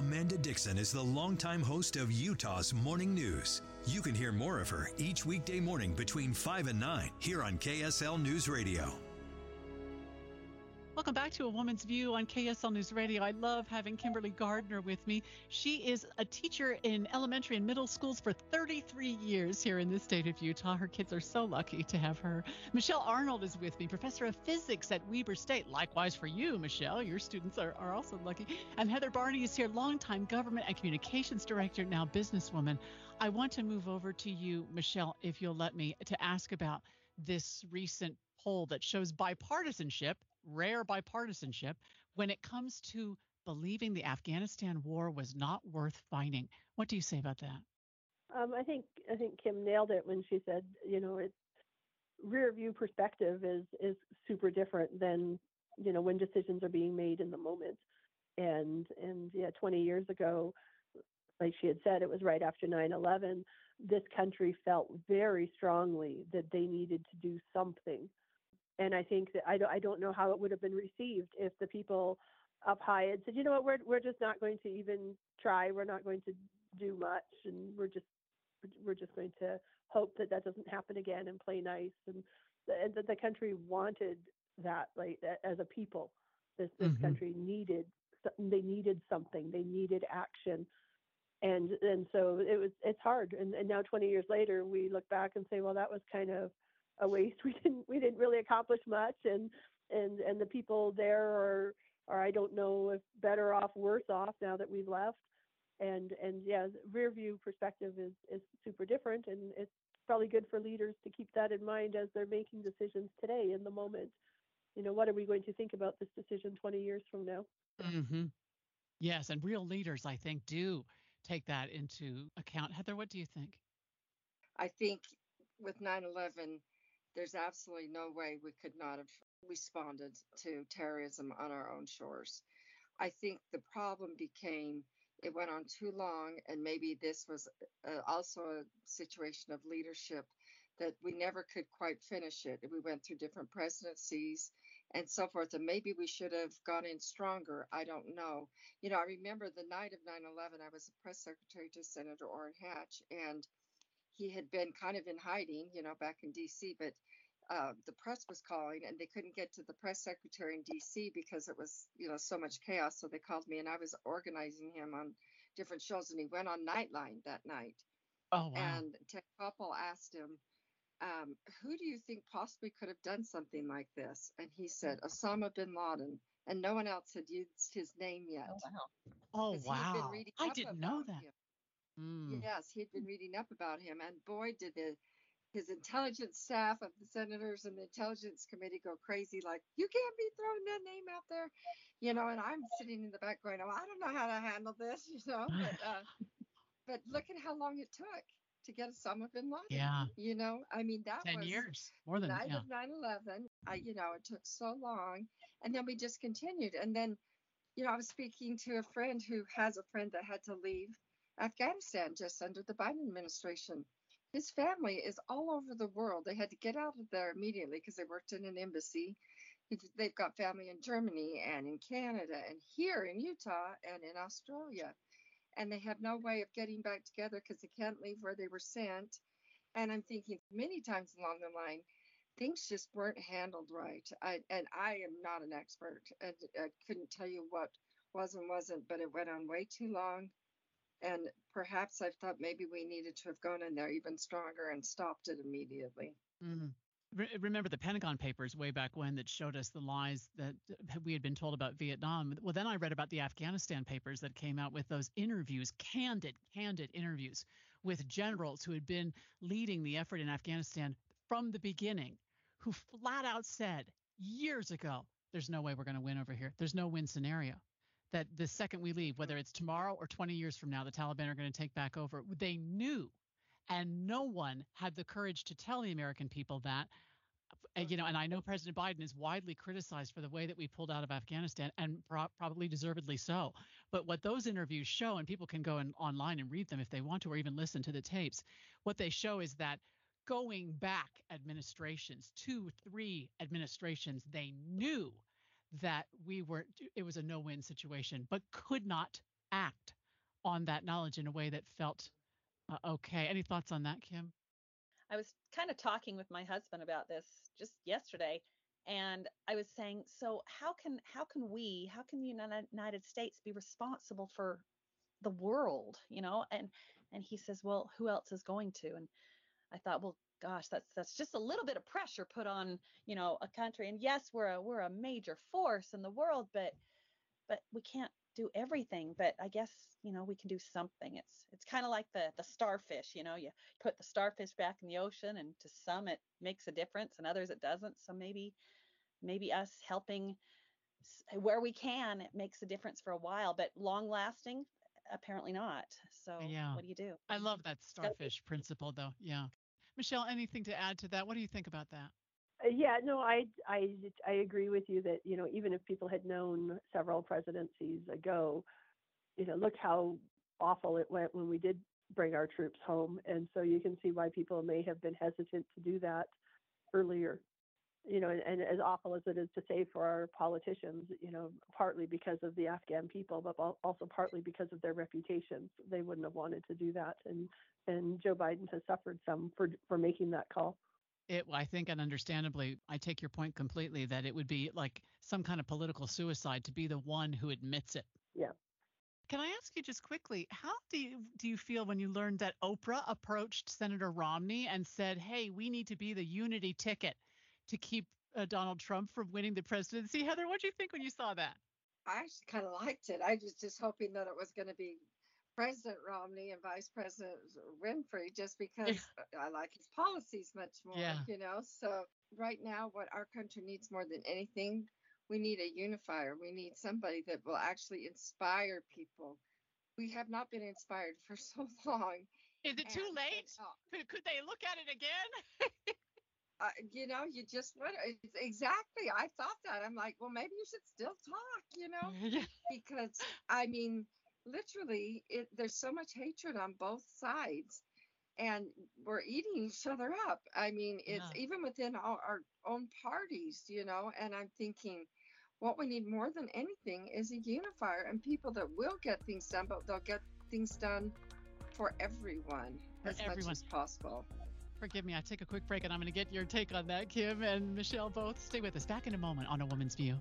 Amanda Dickson is the longtime host of Utah's Morning News. You can hear more of her each weekday morning between 5 and 9 here on KSL News Radio. Welcome back to A Woman's View on KSL News Radio. I love having Kimberly Gardner with me. She is a teacher in elementary and middle schools for 33 years here in the state of Utah. Her kids are so lucky to have her. Michelle Arnold is with me, professor of physics at Weber State. Likewise for you, Michelle. Your students are, are also lucky. And Heather Barney is here, longtime government and communications director, now businesswoman. I want to move over to you, Michelle, if you'll let me, to ask about this recent poll that shows bipartisanship rare bipartisanship when it comes to believing the Afghanistan war was not worth fighting. What do you say about that? Um, I think I think Kim nailed it when she said, you know, it's rear view perspective is is super different than you know when decisions are being made in the moment. And and yeah, 20 years ago, like she had said, it was right after 9/11. This country felt very strongly that they needed to do something and I think that I don't, I don't know how it would have been received if the people up high had said, you know what, we're we're just not going to even try. We're not going to do much, and we're just we're just going to hope that that doesn't happen again and play nice. And that the country wanted that, like as a people, this this mm-hmm. country needed they needed something. They needed action. And and so it was it's hard. And, and now 20 years later, we look back and say, well, that was kind of a waste. We didn't we didn't really accomplish much, and and and the people there are are I don't know if better off, worse off now that we've left. And and yeah, rear view perspective is is super different, and it's probably good for leaders to keep that in mind as they're making decisions today in the moment. You know, what are we going to think about this decision 20 years from now? Mm-hmm. Yes, and real leaders, I think, do take that into account. Heather, what do you think? I think with 9 11, there's absolutely no way we could not have responded to terrorism on our own shores. I think the problem became it went on too long, and maybe this was uh, also a situation of leadership that we never could quite finish it. We went through different presidencies and so forth, and maybe we should have gone in stronger. I don't know. You know, I remember the night of 9 11, I was a press secretary to Senator Orrin Hatch, and he had been kind of in hiding, you know, back in D.C., but uh, the press was calling and they couldn't get to the press secretary in D.C. because it was, you know, so much chaos. So they called me and I was organizing him on different shows and he went on Nightline that night. Oh, wow. And Ted Koppel asked him, um, who do you think possibly could have done something like this? And he said, Osama bin Laden. And no one else had used his name yet. Oh, wow. Oh, wow. I didn't know that. Him. Mm. Yes, he'd been reading up about him, and boy, did the his intelligence staff of the senators and the intelligence committee go crazy like you can't be throwing that name out there you know and i'm sitting in the back going oh i don't know how to handle this you know but uh, but look at how long it took to get Osama bin Laden. Yeah. You know, I mean that ten was years more than night yeah. of 9/11. I, you know, it took so long, and then we just continued. And then, you know, I was speaking to a friend who has a friend that had to leave Afghanistan just under the Biden administration. His family is all over the world. They had to get out of there immediately because they worked in an embassy. They've got family in Germany and in Canada and here in Utah and in Australia. And they have no way of getting back together because they can't leave where they were sent. And I'm thinking many times along the line, things just weren't handled right. I, and I am not an expert. I, I couldn't tell you what was and wasn't, but it went on way too long and perhaps I thought maybe we needed to have gone in there even stronger and stopped it immediately. Mm-hmm. Re- remember the Pentagon Papers way back when that showed us the lies that we had been told about Vietnam. Well, then I read about the Afghanistan papers that came out with those interviews, candid, candid interviews with generals who had been leading the effort in Afghanistan from the beginning, who flat out said years ago, there's no way we're going to win over here. There's no win scenario that the second we leave, whether it's tomorrow or 20 years from now, the Taliban are going to take back over. They knew, and no one had the courage to tell the American people that. You know, and I know President Biden is widely criticized for the way that we pulled out of Afghanistan, and pro- probably deservedly so. But what those interviews show, and people can go in, online and read them if they want to, or even listen to the tapes, what they show is that going back administrations, two, three administrations, they knew that we were it was a no-win situation, but could not act on that knowledge in a way that felt uh, okay. Any thoughts on that, Kim? I was kind of talking with my husband about this just yesterday and I was saying, so how can how can we, how can the United States be responsible for the world, you know? And and he says, well, who else is going to? And I thought, well, gosh, that's that's just a little bit of pressure put on, you know, a country. And yes, we're a we're a major force in the world, but but we can't do everything. But i guess you know we can do something. It's it's kind of like the the starfish you know you put the starfish back in the ocean and to some it makes a difference and others it doesn't. So maybe maybe us helping where we can it makes a difference for a while but long lasting apparently not. So yeah. what do you do? I love that starfish principle though. Yeah michelle anything to add to that? What do you think about that? Uh, yeah, no, I, I, I agree with you that you know even if people had known several presidencies ago, you know, look how awful it went when we did bring our troops home, and so you can see why people may have been hesitant to do that earlier. You know, and, and as awful as it is to say for our politicians, you know, partly because of the Afghan people, but also partly because of their reputations, they wouldn't have wanted to do that, and and Joe Biden has suffered some for for making that call. It, I think, and understandably, I take your point completely that it would be like some kind of political suicide to be the one who admits it. Yeah. Can I ask you just quickly, how do you do you feel when you learned that Oprah approached Senator Romney and said, "Hey, we need to be the unity ticket to keep uh, Donald Trump from winning the presidency"? Heather, what do you think when you saw that? I actually kind of liked it. I was just hoping that it was going to be President Romney and Vice President Winfrey just because yeah. I like his policies much more, yeah. you know. So right now what our country needs more than anything, we need a unifier. We need somebody that will actually inspire people. We have not been inspired for so long. Is it and, too late? And, uh, could, could they look at it again? uh, you know, you just would exactly. I thought that. I'm like, well, maybe you should still talk, you know, because I mean, literally it, there's so much hatred on both sides and we're eating each other up i mean it's yeah. even within our, our own parties you know and i'm thinking what we need more than anything is a unifier and people that will get things done but they'll get things done for everyone for as everyone. much as possible forgive me i take a quick break and i'm going to get your take on that kim and michelle both. Stay with us. Back in a moment on a woman's view